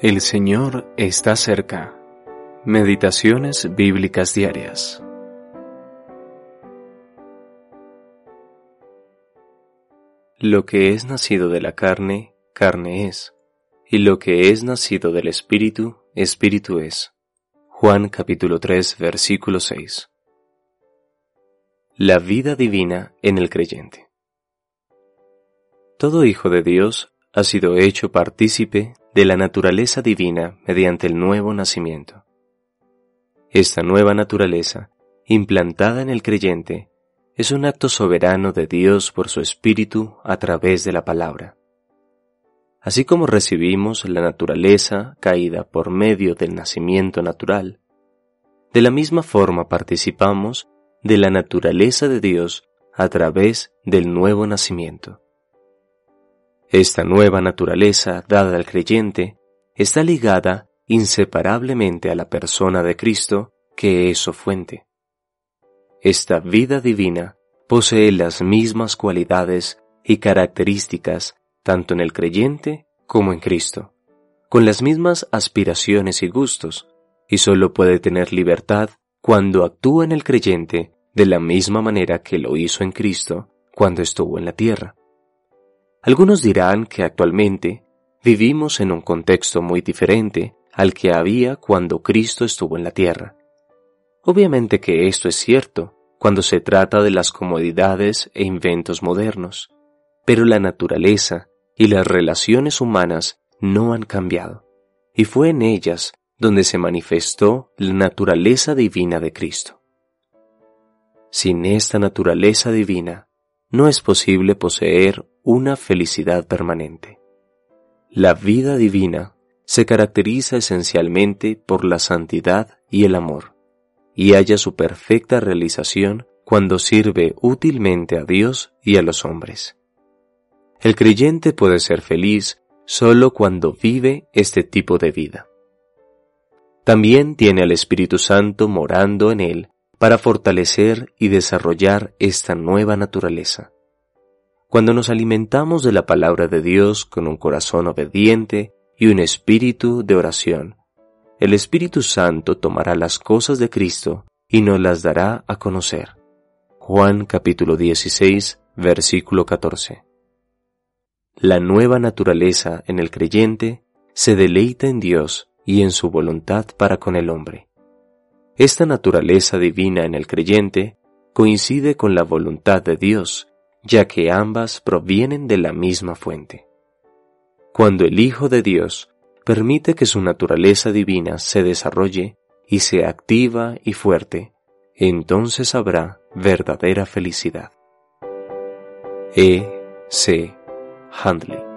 El Señor está cerca. Meditaciones bíblicas diarias. Lo que es nacido de la carne, carne es, y lo que es nacido del Espíritu, Espíritu es. Juan capítulo 3 versículo 6. La vida divina en el creyente. Todo hijo de Dios ha sido hecho partícipe de la naturaleza divina mediante el nuevo nacimiento. Esta nueva naturaleza, implantada en el creyente, es un acto soberano de Dios por su Espíritu a través de la palabra. Así como recibimos la naturaleza caída por medio del nacimiento natural, de la misma forma participamos de la naturaleza de Dios a través del nuevo nacimiento. Esta nueva naturaleza dada al creyente está ligada inseparablemente a la persona de Cristo, que es su fuente. Esta vida divina posee las mismas cualidades y características tanto en el creyente como en Cristo, con las mismas aspiraciones y gustos, y solo puede tener libertad cuando actúa en el creyente de la misma manera que lo hizo en Cristo cuando estuvo en la tierra. Algunos dirán que actualmente vivimos en un contexto muy diferente al que había cuando Cristo estuvo en la tierra. Obviamente que esto es cierto cuando se trata de las comodidades e inventos modernos, pero la naturaleza y las relaciones humanas no han cambiado, y fue en ellas donde se manifestó la naturaleza divina de Cristo. Sin esta naturaleza divina, no es posible poseer una felicidad permanente. La vida divina se caracteriza esencialmente por la santidad y el amor, y halla su perfecta realización cuando sirve útilmente a Dios y a los hombres. El creyente puede ser feliz solo cuando vive este tipo de vida. También tiene al Espíritu Santo morando en él para fortalecer y desarrollar esta nueva naturaleza. Cuando nos alimentamos de la palabra de Dios con un corazón obediente y un espíritu de oración, el Espíritu Santo tomará las cosas de Cristo y nos las dará a conocer. Juan capítulo 16, versículo 14. La nueva naturaleza en el creyente se deleita en Dios y en su voluntad para con el hombre. Esta naturaleza divina en el creyente coincide con la voluntad de Dios, ya que ambas provienen de la misma fuente. Cuando el Hijo de Dios permite que su naturaleza divina se desarrolle y sea activa y fuerte, entonces habrá verdadera felicidad. E. C. Handley